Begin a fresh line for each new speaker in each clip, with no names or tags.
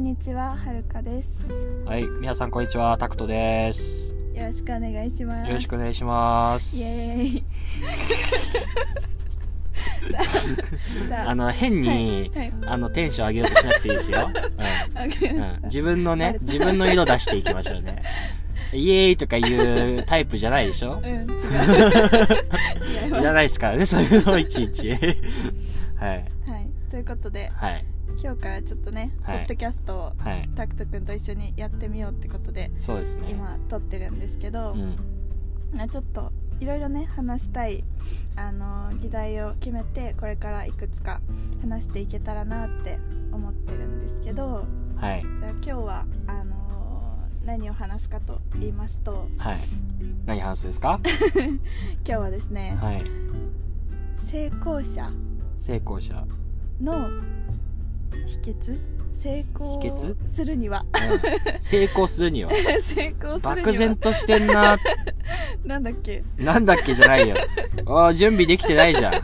んにちは、はるかです。
はい、皆さんこんにちは、タクトです。
よろしくお願いします。
よろしくお願いします。
イエーイ。さあ、
あの、変に、
はいはい
あの、テンション上げようとしなくていいですよ。
わかりま
うん。自分のね自分の色出していきましょうね。イエーイとかいうタイプじゃないでしょ？
うん、違う。違います
いらないですからね、そういうのいちいち。はい。
はい。ということで、
はい。
今日からちょっとね、
はい
ポッドキャストを
はい。
タクト君と一緒にやってみようってことで、
そうですね。
今撮ってるんですけど、
うん。
あちょっといろいろね話したいあの議題を決めてこれからいくつか話していけたらなって思ってるんですけど
はい。
じゃあ今日はあの何を話すかと言いますと
はい。何話すんですか？
今日はですね、
はい。
成功者
成功者。
の秘訣？成功
秘訣？
するには
うん成功するには。
成功するには
漠然としてんな
なんだっけ？
なんだっけじゃないよ。ああ、準備できてないじゃん。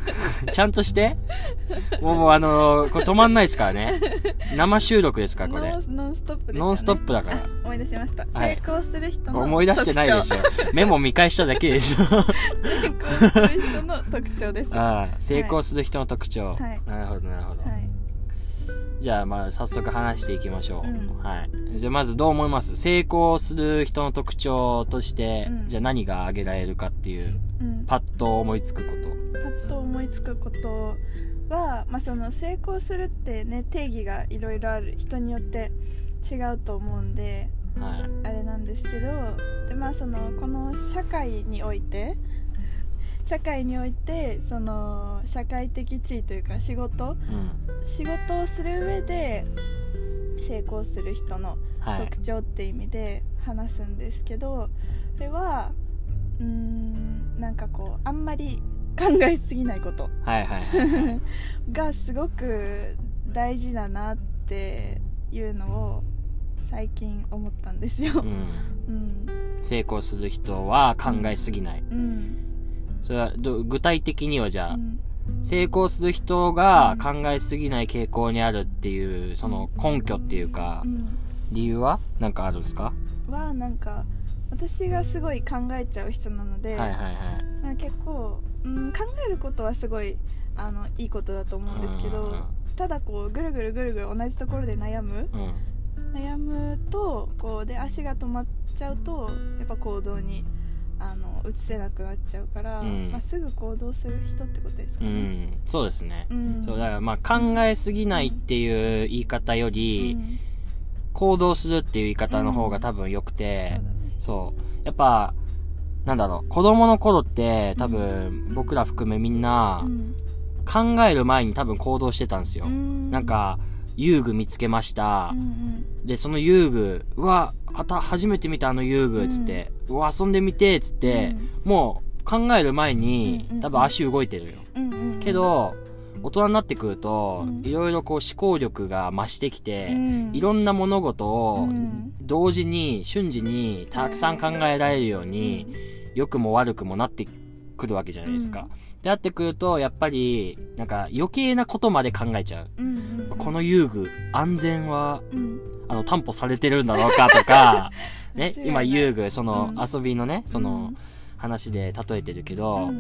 ちゃんとして。もう、もうあのーこれ止まんないですからね。生収録ですから、これ
ノ。ンノンストップですよね
ノンストップだから。
思い出しました、
はい
成功する人の
思い出してないでしょ。メモ見返しただけでしょ。
成功する人の特徴ですは
ああ、成功する人の特徴。
はい
なるほど、なるほど。
い
じゃあ、まあ、早速話していきましょう。
うん
はい。じゃあ、まずどう思います？成功する人の特徴として、
うん
じゃあ何が挙げられるかっていう、
うん、
パッと思いつくこと。
パッと思いつくことは、まあ、その成功するってね定義がいろいろある人によって違うと思うんで
はい。
あれなんですけどでまあそのこの社会において社会においてその社会的地位というか仕事
うん。
仕事をする上で成功する人の
はい
特。徴って意味で話すんですけど、これはうーんなんかこうあんまり考えすぎないこと
はいはいはいはい。
がすごく大事だなっていうのを最近思ったんですよ。
うん。
うん
成功する人は考えすぎない。
うん
それはど、具体的にはじゃあ、
うん。
成功する人が考えすぎない傾向にあるっていう、その根拠っていうか
う、ん。
理由は？なんかあるんですか？
はなんか私がすごい考えちゃう人なので、
はいはいはい。
なんか結構、うん、考えることはすごいあのいいことだと思うんですけど
うん。
ただこうぐるぐるぐるぐる同じところで悩む
うん。
悩むとこうで足が止まっちゃうとやっぱ行動にあの移せなくなっちゃうから、
うん
まあ、すぐ行動する人ってことですか
う
ね。
ん。そうですね。
うん
そう、だからまあ考えすぎないっていう言い方より、
うん
行動するっていう言い方の方が多分良く
そう
てそう。やっぱ、なんだろう、子供の頃って多分僕ら含めみんな
うん
考える前に多分行動してたんですよ。
うん
なんか、遊具見つけましたで、その遊具、うわ、あた、初めて見たあの遊具、つって、うわ、遊んでみて、つって、もう考える前に
うんうんうん。
多分足動いてるよ。
うんうんうん。
けど、大人になってくると
うん、
いろいろこう思考力が増してきて、
うん。
いろんな物事を
うん。
同時に瞬時にたくさん考えられるように、良くも悪くもなってくるわけじゃないですか。で、なってくると、やっぱり、なんか余計なことまで考えちゃう。
うんうんうん。
この遊具、安全は、
うん
あの、担保されてるんだろうかとか、ね、今遊具、その
うん。
遊びのね、その
うん。
話で例えてるけ
う
ど、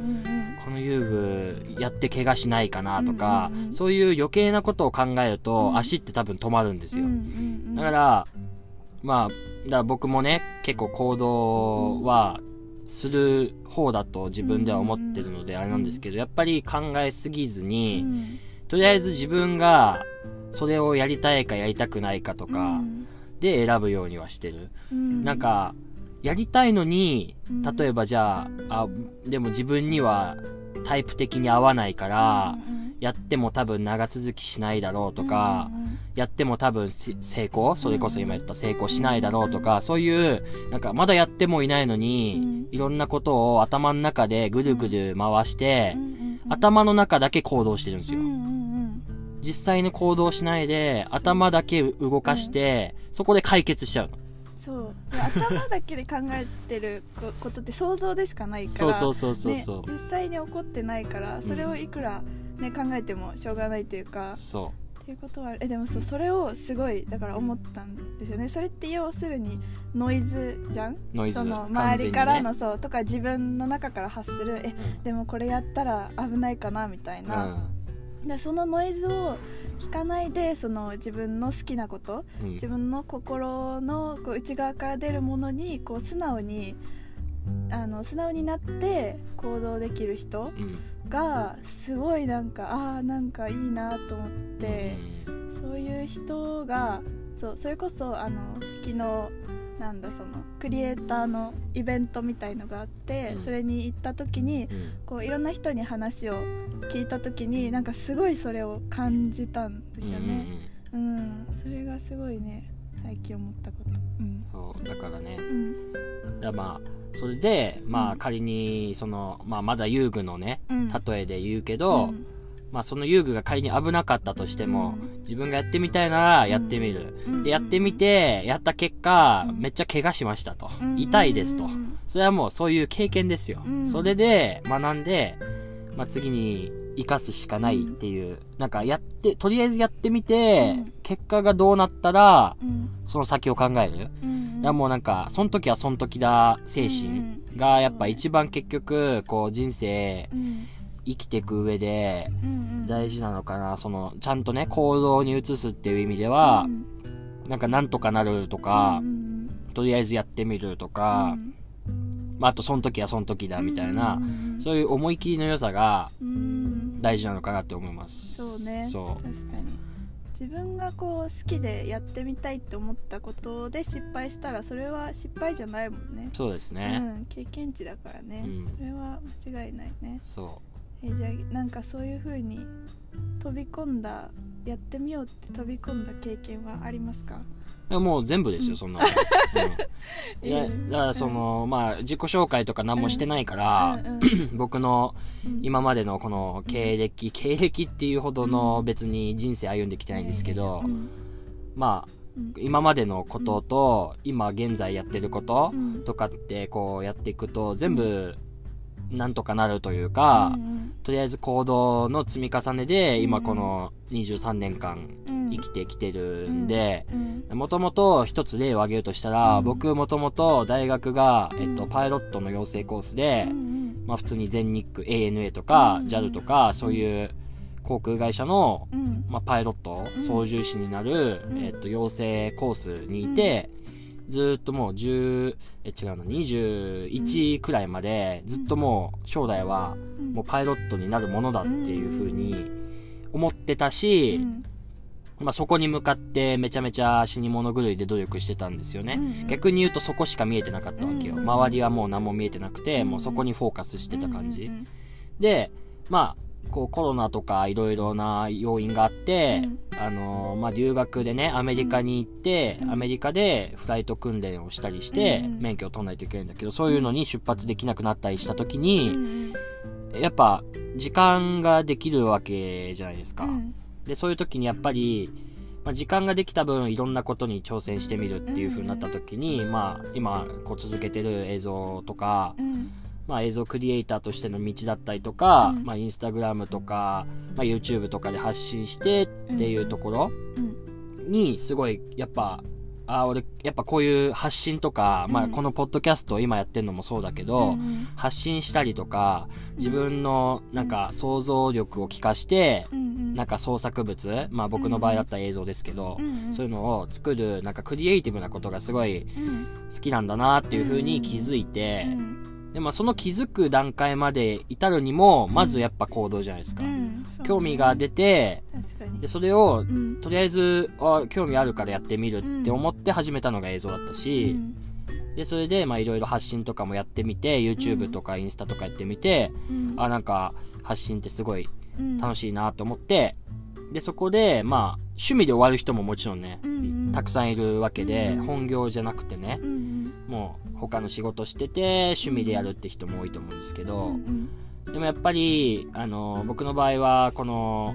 この遊具やって怪我しないかなとか、そういう余計なことを考えると、
うん。
足って多分止まるんですよ。だから、まあ、だから僕もね、結構行動はする方だと自分では思ってるのであれなんですけど、やっぱり考えすぎず
う
に、
ん。
とりあえず自分がそれをやりたいかやりたくないかとか
うん。
で選ぶようにはしてる。
うん。
なんか、やりたいのに
うん、
例えばじゃあ、あ、でも自分にはタイプ的に合わないから、やっても多分長続きしないだろうとか、やっても多分せ成功？それこそ今言った成功しないだろうとか、そういう、なんかまだやってもいないのに、
うん。
いろんなことを頭の中でぐるぐる回して、頭の中だけ行動してるんですよ。
うんうん
実際の行動しないで、頭だけ動かして、そこで解決しちゃうの。
そう。で頭だけで考えてるこことって想像でしかないから
そうそうそうそう。
ね、実際に起こってないからそれをいくら、ね、考えてもしょうがないというか
そ
っっていうことはえでもそうそれをすごいだから思ったんですよね。それって要するにノイズじゃん？
ノイズ。
その周りからの、そうとか自分の中から発するえでもこれやったら危ないかなみたい
うん。
な、でそのノイズを聞かないでその自分の好きなこと
うん。
自分の心のこう内側から出るものにこう素直にあの素直になって行動できる人
うん。
がすごいなんかああなんかいいなと思って、そういう人がそうそれこそあの昨日なんだそのクリエイターのイベントみたいのがあって、
うん。
それに行った時に
うん。
こういろんな人に話を聞いた時になんかすごいそれを感じたんですよね。うん、それがすごいね最近思ったこと。うん。
そうだからね。
うん。
まあそれでま
うん。
あ仮にその、まあ、まだ遊具のね
うん、
例えで言うけど、
うん
まあその遊具が仮に危なかったとしても、
うん。
自分がやってみたいならやってみる、
うん。
でやってみてやった結果、
うん
めっちゃ怪我しましたと、
うん。
痛いですと、
うん。
それはもうそういう経験ですよ、
うん。
それで学んで、まあ、次に生かすしかないっていう、なんかやってとりあえずやってみて、
うん。
結果がどうなったら
うん。
その先を考える、
うん。
だからもうなんかその時はその時だ精神がやっぱ一番結局こう人生
うん
生きていく上で
うん
大事なのかな。そのちゃんとね行動に移すっていう意味では、
うん。
なんかなんとかなるとか
う、ん
とりあえずやってみると
う
か、
ん。
まあ、あとその時はその時だみたいな、
うんうんうん。
そういう思い切りの良さが
うん。
大事なのかなって思います。
そうね。
そ
確かに。自分がこう好きでやってみたいって思ったことで失敗したらそれは失敗じゃないもんね。
うそうです
う
ね、
ん、経験値だからね、
うん。
それは間違いないね。
そ
えじゃあなんかそういう風に飛び込んだやってみようって飛び込んだ経験はありますか？
ういやもう全部ですよそんなの、うん、いや
うん
だからその、まあ自己紹介とか何もしてないから、
うん。うん。
僕の
うん。
今までのこの経歴、経歴っていうほどの別に人生歩んできてないんですけど、
うん。
まあ
うん。
今までのことと、今現在やってること
うん。
とかってこうやっていくと全部なんとかなるというか、
うん
とりあえず行動の積み重ねで今
うん。
この23年間
うん。
生きてきてるんで、
うん
もともと一つ例を挙げるとしたら、
うん。
僕もともと大学が、えっと、
うん
パイロットの養成コースで、
うん
まあ普通に全日空 ANA とか、
うん
JAL とか、そういう航空会社の、
うん。
まあ、パイロット
うん。
操縦士になる、
うん。
えっと、養成コースにいて、ずーっともう10え違うの21くらいまでずっともう将来は
うん。
もうパイロットになるものだっていう風に思ってたし、
うん。
まあ、そこに向かってめちゃめちゃ死に物狂いで努力してたんですよね、
うん
逆に言うとそこしか見えてなかったわけよ、
うん
周りはもう何も見えてなくて、
うん
もうそこにフォーカスしてた感じ、
うん。
でまあこうコロナとかいろいろな要因があって、あのーまあ、留学でねアメリカに行って、
うん。
アメリカでフライト訓練をしたりして、
うん。
免許を取らないといけないんだけどそういうのに出発できなくなったりした時
う
に、
ん。
やっぱ時間ができるわけじゃないですか、
うん。
でそういう時にやっぱり、まあ、時間ができた分いろんなことに挑戦してみるっていう風になった時に、まあ、今こう続けてる映像とか、
うん
まあ、映像クリエイターとしての道だったりとか、
うん。
まあ、インスタグラムとか、まあ、YouTube とかで発信してっていうところ
うん。
にすごいやっぱあー俺やっぱこういう発信とか、まあ、
うん
このポッドキャストを今やってるのもそうだけど、
うん
発信したりとか自分のなんか想像力を聞かして、
うん
なんか創作物、まあ僕の場合だったら映像ですけど、
うん
そういうのを作る、なんかクリエイティブなことがすごい
うん。
好きなんだなっていう風に気づいて、でまあその気づく段階まで至るにも、まずやっぱ行動じゃないですか。
うんそうね。
興味が出て、で、それを
う、ん。
とりあえず、あ興味あるからやってみるって思って始めたのが映像だった
う
し、
ん。
で、それで、まあいろいろ発信とかもやってみて、YouTube とかインスタとかやってみて、
うん。
あ、なんか発信ってすごい
うん。
楽しいなと思って、で、そこで、まあ、趣味で終わる人ももちろんね、
うんうん。
たくさんいるわけで、
うん
本業じゃなくてね、
うん
もう他の仕事してて、趣味でやるって人も多いと思うんですけ
う
ど、
ん。
でもやっぱり、あの、僕の場合は、この、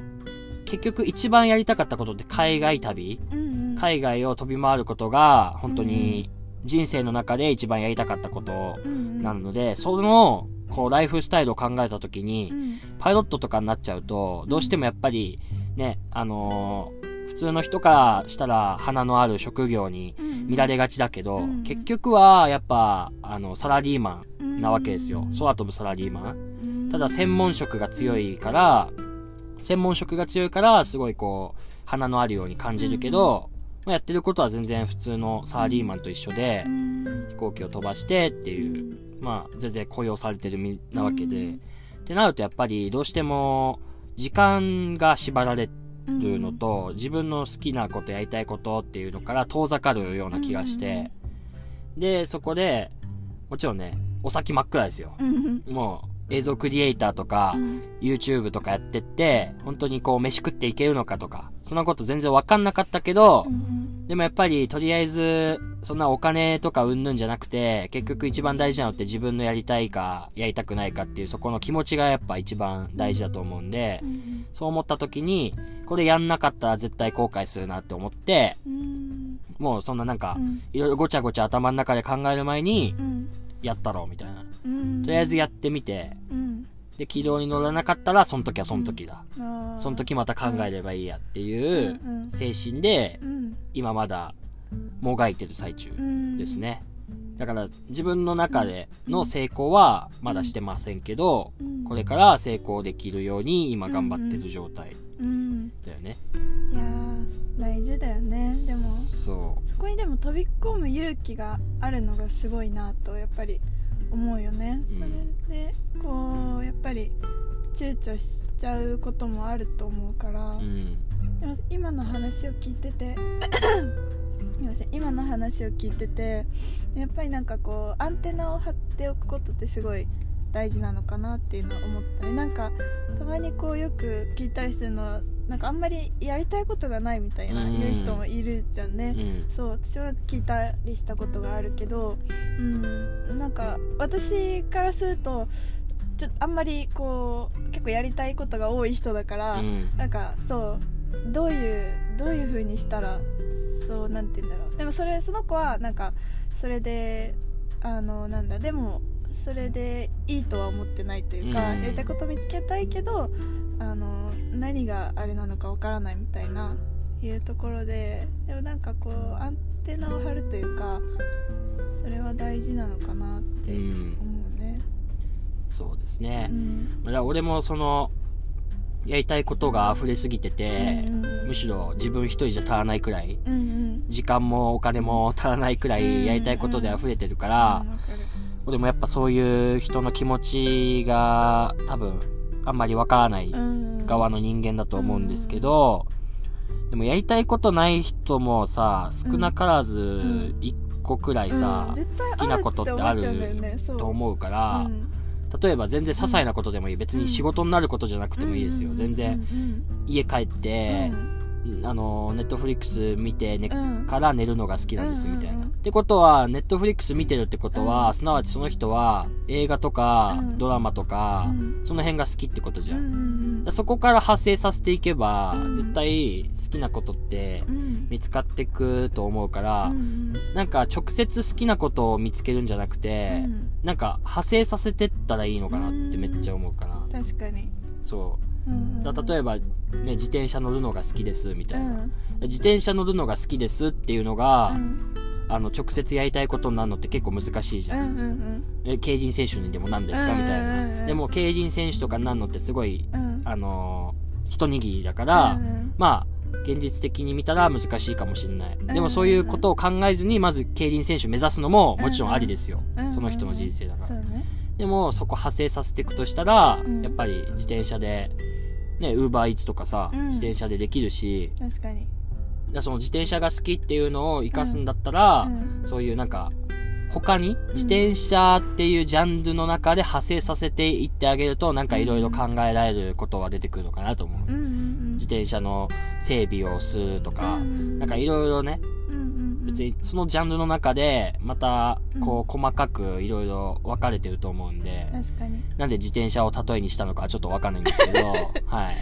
結局一番やりたかったことって海外旅。
うんうん。
海外を飛び回ることが、本当に人生の中で一番やりたかったこと
うん
なので、その、こう、ライフスタイルを考えたときに
う、ん。
パイロットとかになっちゃうと、どうしてもやっぱり、ね、あのー普通の人からしたら花のある職業に見られがちだけど、
うん
結局はやっぱ、あの、サラリーマ
うん
ンなわけですよ。空飛ぶサラリーマン。
うん。
ただ専門職が強いから、専門職が強いから、すごいこう、花のあるように感じるけど、まあやってることは全然普通のサラリーマンと一緒で
う、ん。
飛行機を飛ばしてっていう、まあ全然雇用されてる身なわけで、
うん。
ってなるとやっぱりどうしても、時間が縛られるのと、自分の好きなことやりたいことっていうのから遠ざかるような気がして、で、そこで、もちろんね、お先真っ暗ですよ。
うん
もう、映像クリエイターとか、YouTube とかやってって、本当にこう飯食っていけるのかとか、そんなこと全然わかんなかったけど、でもやっぱりとりあえず、そんなお金とかうんぬんじゃなくて、結局一番大事なのって自分のやりたいか、やりたくないかっていうそこの気持ちがやっぱ一番大事だと思うんで、そう思った時に、これやんなかったら絶対後悔するなって思って、もうそんななんか、いろいろごちゃごちゃ頭の中で考える前に、やったろうみたいな。とりあえずやってみて、で、軌道に乗らなかったら、その時はその時だ。その時また考えればいいやっていう精神で、今まだもがいてる最中ですね。だから自分の中での成功はまだしてませんけど、これから成功できるように今頑張ってる状態だよね。
いやー大事だよね。でも
そ
そこにでも飛び込む勇気があるのがすごいなとやっぱり思うよね
うん
それでこうやっぱり躊躇しちゃうこともあると思うから、
う。うん。
でも今の話を聞いてて すいません今の話を聞いててやっぱりなんかこうアンテナを張っておくことってすごい大事なのかなっていうのは思ったねなんかたまにこうよく聞いたりするのはなんかあんまりやりたいことがないみたいな
うん
言う人もいるじゃんね、
うん。
そう私は聞いたりしたことがあるけどうんなんか私からするとちょっとあんまりこう結構やりたいことが多い人だから、
うん。
なんかそうどういうどういう風にしたらそうなんて言うんだろうでもそれその子はなんかそれであのなんだでもそれでいいとは思ってないというか、
うん
やりたいこと見つけたいけどあの何があれなのかわからないみたいないうところででもなんかこうアンテナを張るというかそれは大事なのかなって思
うん。
うね。
そうですね
う。ん
だから俺もその、やりたいことが溢れすぎてて、
うんうん
むしろ自分一人じゃ足らないくらい、
うんうん
時間もお金も足らないくらいやりたいことで溢れてるから
うん、わかる
俺もやっぱそういう人の気持ちが多分あんまりわからない
うん。
側の人間だと思うんですけど、でもやりたいことない人もさ、少なからず
ん。
一個くらいさ、好きなことってあると思うから、
うん
例えば全然些細なことでもいい。別に仕事になることじゃなくてもいいですよ。
うん。
全然家帰って
う、ん
あの、ネットフリックス見て、ね
うん。
から寝るのが好きなんですみたいな。
うんうんうん
ってことは、ネットフリックス見てるってことは、
うん。
すなわちその人は映画とか、
うん。
ドラマとか、
うん。
その辺が好きってことじゃん。
うんうん
そこから派生させていけば、
うん
絶対好きなことって
うん。
見つかってくと思うから、
うん
なんか直接好きなことを見つけるんじゃなくて、
うん。
なんか派生させてったらいいのかなってめっちゃ思うかな。
確かに。
そう。
うん
だ例えば、ね、自転車乗るのが好きですみたいな、
うん。
自転車乗るのが好きですっていうのが、
うん。
あの直接やりたいことになるのって結構難しいじゃん、
うんうん
え競輪選手にでも何ですかみたい
うんうんうん
なでも競輪選手とかになるのってすごい
うん。
あのー一握りだから、
うん
まあ現実的に見たら難しいかもしれない、
ん
でもそういうことを考えずにまず競輪選手目指すのももちろんありですよ、
うん。
その人の人生だから、
そうね。
でもそこ派生させていくとしたら、
うん。
やっぱり自転車でねウーバーイーツとかさ、
うん。
自転車でできるし。
確かに。
だからその自転車が好きっていうのを活かすんだったら、
うん。
そういうなんか他に自転車っていうジャンルの中で派生させていってあげるとなんかいろいろ考えられることは出てくるのかなと思う、自転車の整備をするとか、
うん。
なんかいろいろね別にそのジャンルの中でまたこう
う
細かくいろいろ分かれてると思うんで、
確かに。
なんで自転車を例えにしたのかはちょっとわかんないんですけど、はい。
はい。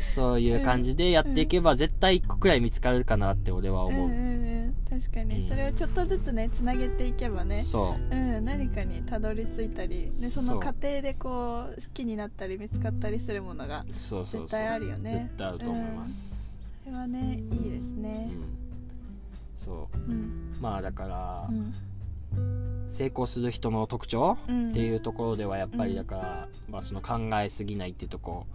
そういう感じでやっていけば絶対一個くらい見つかるかなって俺は思う。
うんうんうん。確かに、
うん。
それをちょっとずつねつなげていけばね。
そう。
うん、何かにたどり着いたりでその過程でこう好きになったり見つかったりするものが
そうそうそう。
絶対あるよね。
絶対あると思います、
それはねいいです
うん。
ね
そう。
うん。
まあだから、
うん。
成功する人の特徴
うん。
っていうところではやっぱ
うん。
りだから、まあその考えすぎないっていうとこ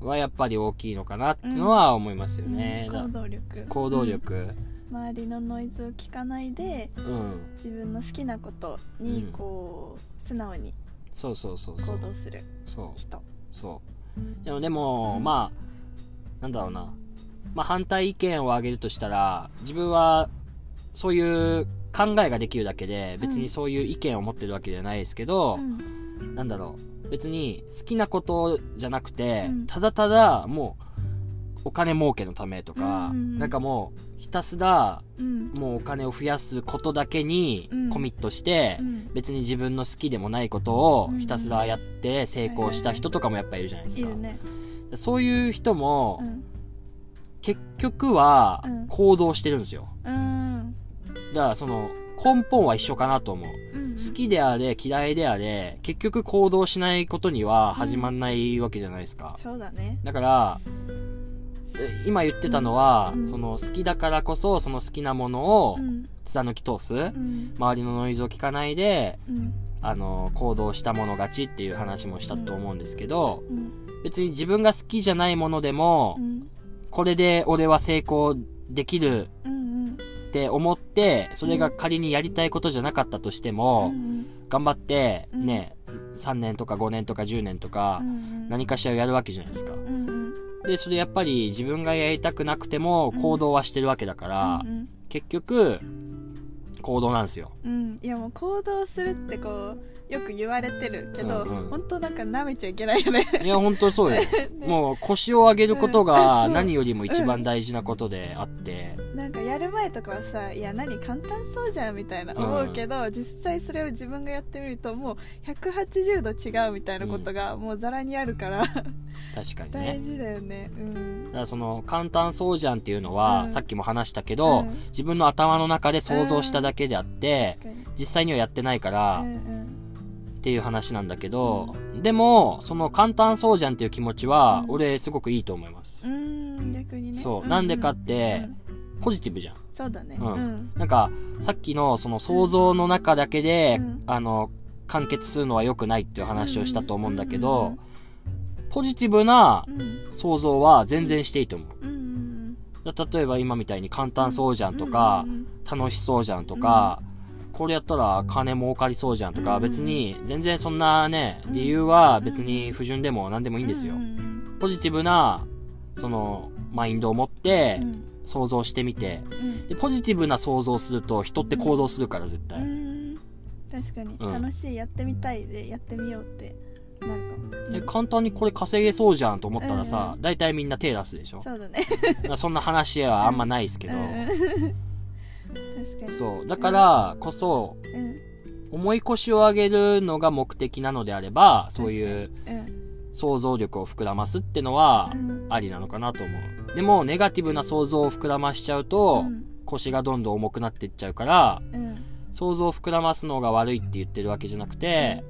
はやっぱり大きいのかなっていうのは思いますよね、
行動力。
行動力。
うん。周りのノイズを聞かないで
うん、
自分の好きなことに
うん
こう素直に
そうそうそうそ
行
う
動する
そう。
人。
そう。でもでもまあなんだろうなまあ反対意見を挙げるとしたら自分はそういう考えができるだけで別にそういう意見を持ってるわけではないですけど
う、ん
なんだろう。別に好きなことじゃなくて、
うん。
ただただもうお金儲けのためとか、
うん。
なんかもうひたすら
うん。
もうお金を増やすことだけに
うん。
コミットして、
うん。
別に自分の好きでもないことを
うん。
ひたすらやって成功した人とかもやっぱいるじゃないですか。
ね。
そういう人も
うん
結局は
うん。
行動してるんですよ。
うん。
だからその根本は一緒かなと思う。
うん
好きであれ嫌いであれ結局行動しないことには始まんないわけじゃないですか。
そうだね。
だから、え今言ってたのは、
うん。
その好きだからこそその好きなものを
うん。
貫き通す、
うん。
周りのノイズを聞かないで、
うん。
あの、行動したもの勝ちっていう話もしたと思うんですけど、
うん。
別に自分が好きじゃないものでも、
うん
これで俺は成功できるって思って、それが仮にやりたいことじゃなかったとしても、
うん。
頑張って、
うん。
ね、3年とか5年とか10年とか、
うん。
何かしらやるわけじゃないですか。で、それやっぱり自分がやりたくなくても行動はしてるわけだから、
うん。
結局、行動なんですよ。
うんいやもう行動するってこうよく言われてるけど、
うんうん。
本当なんか舐めちゃいけないよね。
いや、本当そうよ。
ね。
もう腰を上げることが何よりも一番大事なことであって、
なんかやる前とかはさいや何簡単そうじゃんみたいな
うん。
思うけど、実際それを自分がやってみるともう180度違うみたいなことがもうざらにあるから、
確かに
大
ね。
事だよね。うん。
だからその簡単そうじゃんっていうのは、
うん。
さっきも話したけど、
うん。
自分の頭の中で想像しただけであって、実際にはやってないから、
うんうん
っていう話なんだけど、でも、その簡単そうじゃんっていう気持ちは、
うん。
俺すごくいいと思います。
うん逆にね。
そう、
ん。
なんでかって
う、ん
ポジティブじゃん。
そうだね。
うん。
うん。
なんか、さっきのその想像の中だけで、
うん。
あの、完結するのは良くないっていう話をしたと思うんだけど、
うん
ポジティブな
うん。
想像は全然していいと思う。
うんうん
だ例えば今みたいに簡単そうじゃんとか、楽しそうじゃんとか、これやったら金儲かりそうじゃんとか、
うん
別に全然そんなね、
うん。
理由は別に不純でも何でもいいんですよ。
う。ん。
ポジティブな、その、マインドを持って
うん
想像してみて、
うん。
で、ポジティブな想像をすると人って行動するから絶
う
対。
ん。確かに、
うん。
楽しい。やってみたいでやってみようってなるかも、
で簡単にこれ稼げそうじゃんと思ったらさ
う、ん。
大体みんな手出すでしょ？
そうだね。
まあそんな話はあんまないですけど、
うん。確かに。
そう。だからこそ、
うん。
重い腰を上げるのが目的なのであれば、そういう
うん
想像力を膨らますってのは
うん。
ありなのかなと思う。でも、ネガティブな想像を膨らましちゃうと、
うん。
腰がどんどん重くなっていっちゃうから、
うん。
想像を膨らますのが悪いって言ってるわけじゃなくて、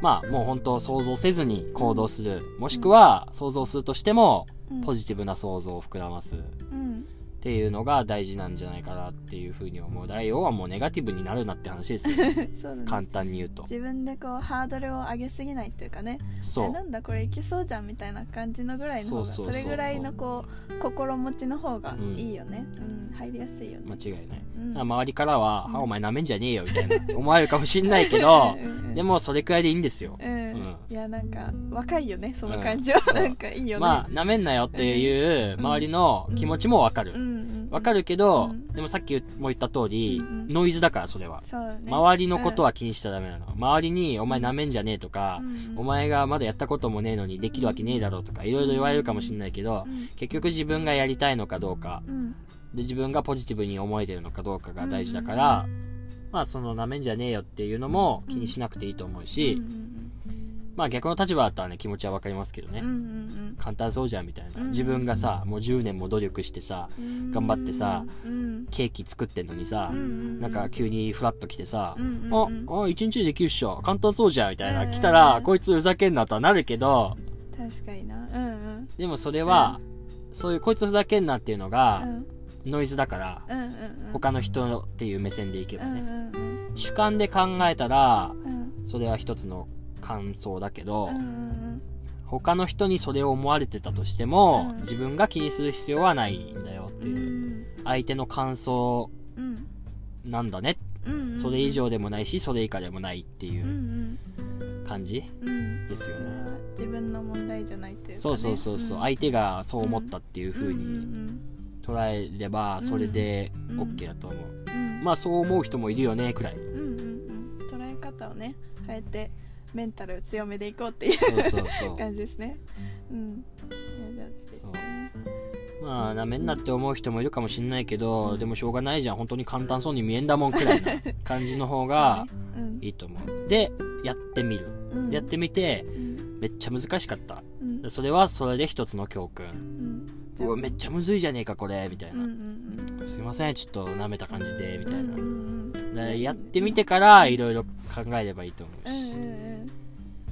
まあ、もう本当想像せずに行動する。もしくは、想像するとしても、
うん。
ポジティブな想像を膨らます。
うん
っていうのが大事なんじゃないかなっていうふうに思う。だから要はもうネガティブになるなって話ですよ。
そうだね。
簡単に言うと。
自分でこうハードルを上げすぎないっていうかね。
そう。
えな。んだこれいけそうじゃんみたいな感じのぐらいの方が
そ
れぐらいのこう心持ちの方が
うん。
いいよね。うん、入りやすいよね。
間違いない。
うん。
周りからは、
うん。
あ、お前舐めんじゃねえよ、みたいな、思われるかもしんないけど、
うんうん
でもそれくらいでいいんですよ。
うん、
うん。
いやなんか若いよねその感じは、
うん。
なんかいいよね。
まあ、舐めんなよっていう周りの気持ちもわかる。わかるけど、
うん。
でもさっきも言った通り、ノイズだから、それは。
そうね。
周りのことは気にしちゃダメなの。周りに、お前舐めんじゃねえとか、
うん。
お前がまだやったこともねえのにできるわけねえだろうとか、いろいろ言われるかもしんないけど
う、ん。
結局自分がやりたいのかどうか、
うん。
で、自分がポジティブに思えてるのかどうかが大事だから、まあ、その舐めんじゃねえよっていうのも気にしなくていいと思うし、
うん
まあ逆の立場だったらね、気持ちはわかりますけどね。
うんうん
簡単そうじゃんみたいな。
うん。
自分がさ、もう10年も努力してさ、
うん。
頑張ってさ
うん。
ケーキ作ってんのにさ、
うん
なんか急にフラッと来てさ、
うんうんうん。
あ、あ、一日でできるっしょ。簡単そうじゃんみたいな。
うん
来たら、こいつふざけんなとはなるけど、
確かにな。うんうん。
でもそれは、そういうこいつふざけんなっていうの
う
が、
ん。
ノイズだから、
うんうんうん。
他の人っていう目線でいけば
うんう
ね。
ん。
主観で考えたら、
うん。
それは一つの感想だけど、他の人にそれを思われてたとしても、
うん。
自分が気にする必要はないんだよって
う
いう、
ん。
相手の感想
うん。
なんだね。それ以上でもないし、それ以下でもないってい
う
感じですよね。
自分の問題じゃないっていうかね。
そうそうそうそう、
ん。
相手がそう思ったっていう風
う
に
ん
捉えれば、それで
うん
OK だと思う。
うん。
まあそう思う人もいるよね、くらい。
捉え方をね変えてメンタル強めでいこうっていう。感じですねうんいやですね
まあ、なめんなって思う人もいるかもしんないけど、でもしょうがないじゃん。本当に簡単そうに見えんだもんくらいな感じの方が
うん
いいと思う。で、やってみる。
うん
でやってみて、
うん
めっちゃ難しかった。それはそれで一つの教訓。
うん
うわ、めっちゃむずいじゃねえか、これ、みたい
うんう
な。
ん
すいません、ちょっと舐めた感じで、みたいな。やってみてから、いろいろ考えればいいと思う
うん
し。
うんうん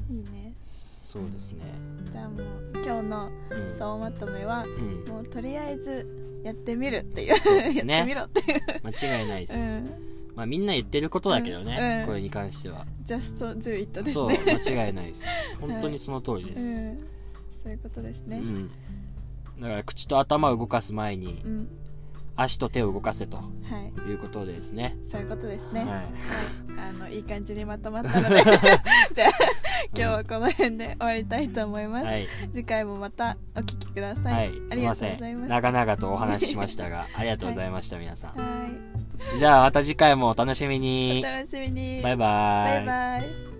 いいね
そうですね。
じゃあもう今日の
うん。
総まとめは
うん。
もうとりあえずやってみるっていう
そうですね
やってみろっていう
間違いないです。
うん
まあみんな言ってることだけどね、
うんうん
これに関しては。
just do it です
そう、
ね
間違いないです。本当にその通りで
う
す。
んそういうことですね
うん。だから口と頭を動かす前に
うん
足と手を動かせと
はい
いうことでですね。
そういうことですね
はい。
はいあのいい感じにまとまったので じゃあ今日はこの辺で終わりたいと思います、
はい。
次回もまたお聞きくださ、
はいい。
ありが。とうございます
長々とお話ししましたが、ありがとうございました、皆さん。
はい
じゃあまた次回もお楽しみ
お
に。
楽しみに
バイバーイ。
バイバイ